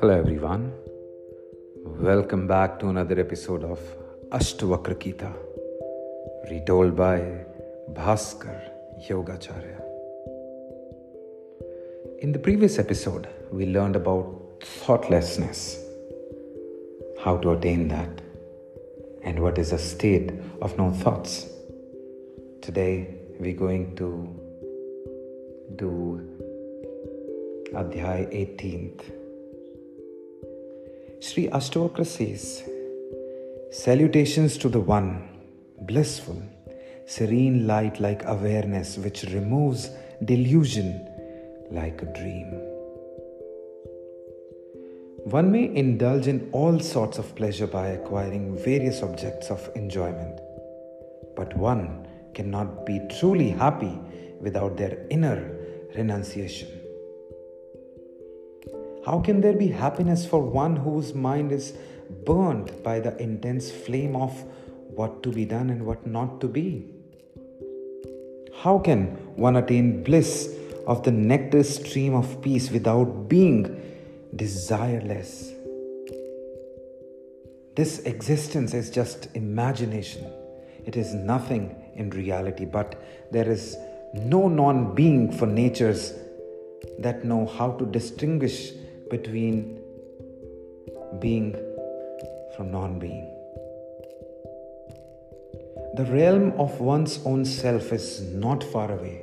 Hello, everyone. Welcome back to another episode of Ashtavakra retold by Bhaskar Yogacharya. In the previous episode, we learned about thoughtlessness, how to attain that, and what is a state of no thoughts. Today, we're going to do Adhyay 18th Sri Ashtavakra says, Salutations to the One, blissful, serene light like awareness which removes delusion like a dream. One may indulge in all sorts of pleasure by acquiring various objects of enjoyment, but one cannot be truly happy without their inner renunciation. How can there be happiness for one whose mind is burned by the intense flame of what to be done and what not to be? How can one attain bliss of the nectar stream of peace without being desireless? This existence is just imagination. It is nothing in reality, but there is no non being for natures that know how to distinguish between being from non being. The realm of one's own self is not far away,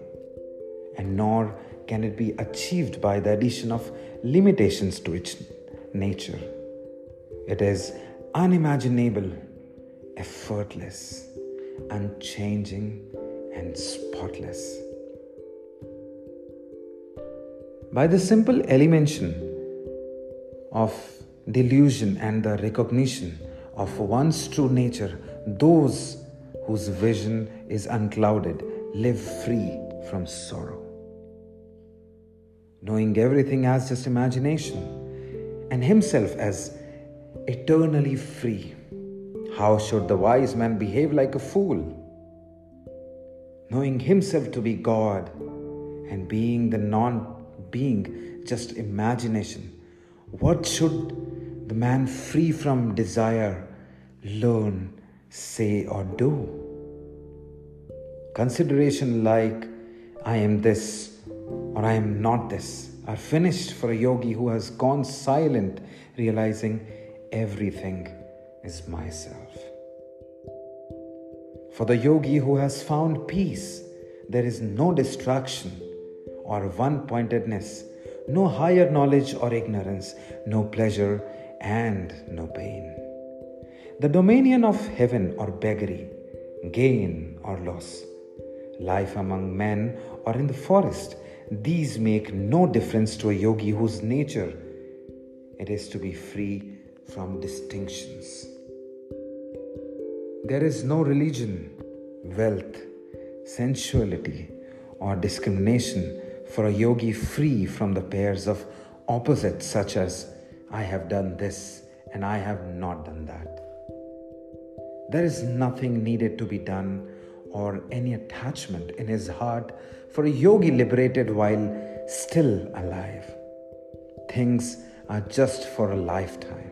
and nor can it be achieved by the addition of limitations to its nature. It is unimaginable, effortless, unchanging, and spotless. By the simple elimination of delusion and the recognition of one's true nature, those whose vision is unclouded live free from sorrow. Knowing everything as just imagination and himself as eternally free, how should the wise man behave like a fool? Knowing himself to be God and being the non being just imagination what should the man free from desire learn, say, or do? Consideration like, I am this or I am not this, are finished for a yogi who has gone silent, realizing everything is myself. For the yogi who has found peace, there is no distraction or one pointedness no higher knowledge or ignorance, no pleasure and no pain. The dominion of heaven or beggary, gain or loss, life among men or in the forest, these make no difference to a yogi whose nature it is to be free from distinctions. There is no religion, wealth, sensuality, or discrimination for a yogi free from the pairs of opposites, such as I have done this and I have not done that. There is nothing needed to be done or any attachment in his heart for a yogi liberated while still alive. Things are just for a lifetime.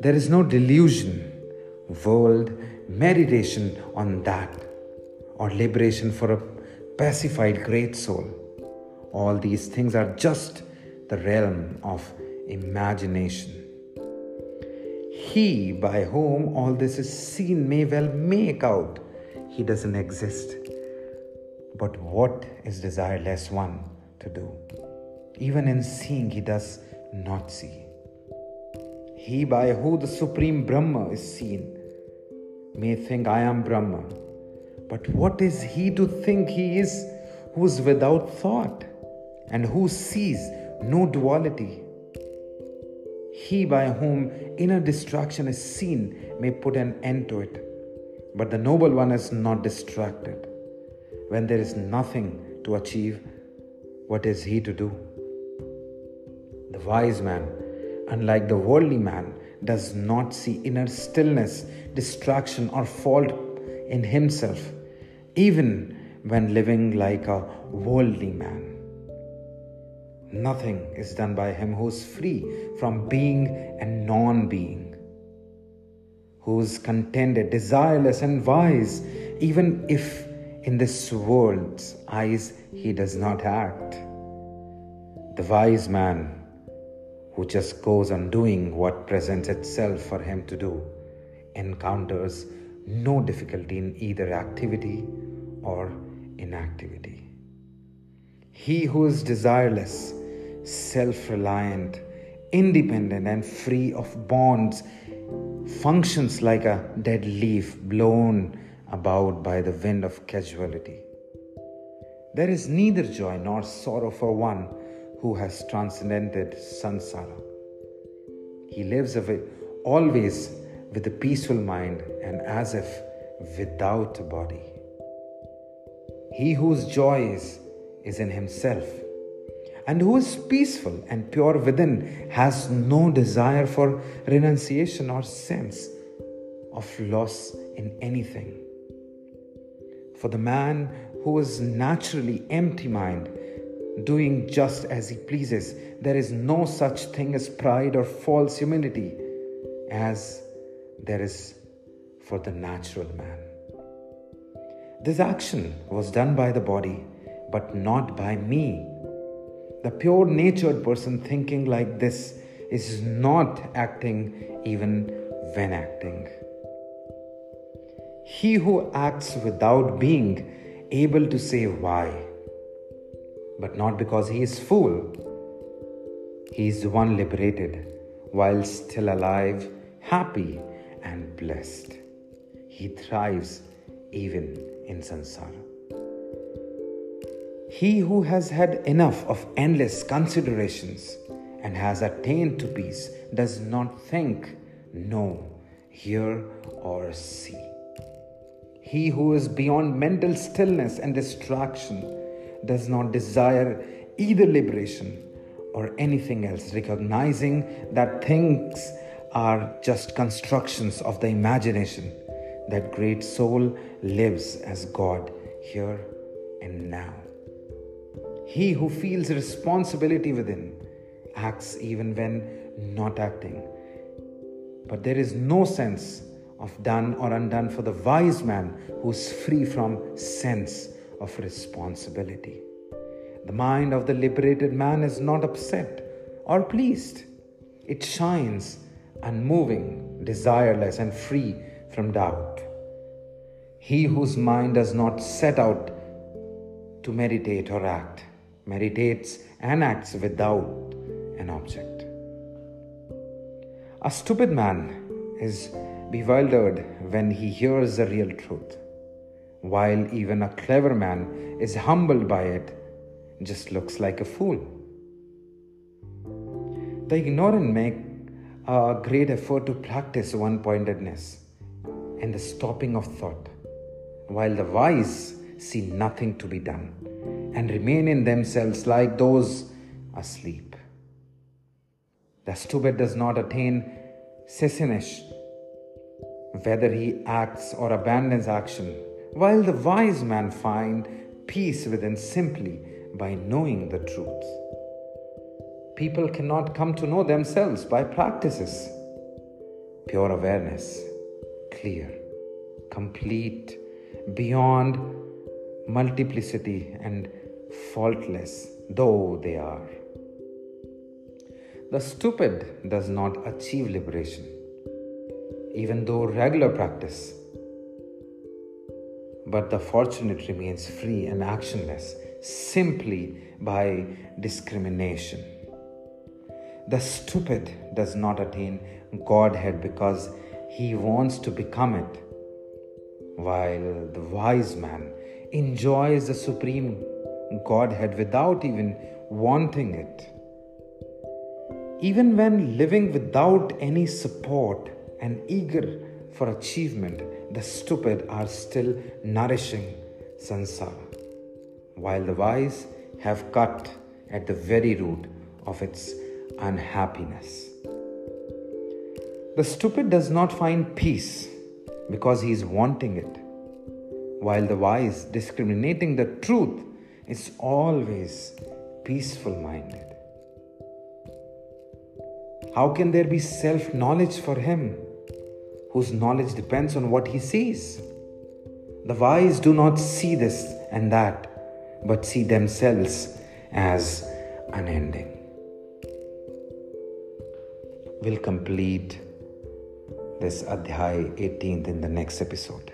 There is no delusion, world, meditation on that, or liberation for a pacified great soul. All these things are just the realm of imagination. He by whom all this is seen may well make out he doesn't exist. But what is desireless one to do? Even in seeing, he does not see. He by who the supreme Brahma is seen may think I am Brahma but what is he to think he is who is without thought and who sees no duality? He by whom inner distraction is seen may put an end to it, but the noble one is not distracted. When there is nothing to achieve, what is he to do? The wise man, unlike the worldly man, does not see inner stillness, distraction, or fault in himself even when living like a worldly man. Nothing is done by him who's free from being and non being, who's contented, desireless, and wise, even if in this world's eyes he does not act. The wise man who just goes on doing what presents itself for him to do encounters no difficulty in either activity or inactivity. He who is desireless, self reliant, independent, and free of bonds functions like a dead leaf blown about by the wind of casuality. There is neither joy nor sorrow for one who has transcended samsara. He lives away, always with a peaceful mind and as if without a body. He whose joy is, is in himself and who is peaceful and pure within has no desire for renunciation or sense of loss in anything. For the man who is naturally empty minded doing just as he pleases. There is no such thing as pride or false humility as there is for the natural man. This action was done by the body, but not by me. The pure natured person thinking like this is not acting even when acting. He who acts without being able to say why but not because he is fool. He is the one liberated while still alive, happy and blessed. He thrives even in samsara. He who has had enough of endless considerations and has attained to peace does not think, know, hear, or see. He who is beyond mental stillness and distraction does not desire either liberation or anything else, recognizing that things are just constructions of the imagination, that great soul lives as God here and now. He who feels responsibility within acts even when not acting. But there is no sense of done or undone for the wise man who's free from sense of responsibility. The mind of the liberated man is not upset or pleased. It shines unmoving, desireless, and free from doubt. He whose mind does not set out to meditate or act, meditates and acts without an object. A stupid man is bewildered when he hears the real truth while even a clever man is humbled by it, just looks like a fool. The ignorant make a great effort to practice one pointedness and the stopping of thought, while the wise see nothing to be done and remain in themselves like those asleep. The stupid does not attain cessation, whether he acts or abandons action while the wise man find peace within simply by knowing the truth. People cannot come to know themselves by practices. Pure awareness, clear, complete, beyond multiplicity and faultless though they are. The stupid does not achieve liberation, even though regular practice but the fortunate remains free and actionless simply by discrimination. The stupid does not attain Godhead because he wants to become it, while the wise man enjoys the supreme Godhead without even wanting it. Even when living without any support and eager for achievement, the stupid are still nourishing samsara, while the wise have cut at the very root of its unhappiness. The stupid does not find peace because he is wanting it, while the wise, discriminating the truth, is always peaceful minded. How can there be self knowledge for him whose knowledge depends on what he sees? The wise do not see this and that, but see themselves as unending. We'll complete this Adhyay 18th in the next episode.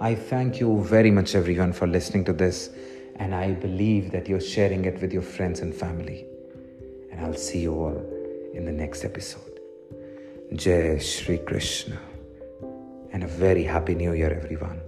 I thank you very much, everyone, for listening to this, and I believe that you're sharing it with your friends and family. And I'll see you all in the next episode. Jai Shri Krishna, and a very happy new year, everyone.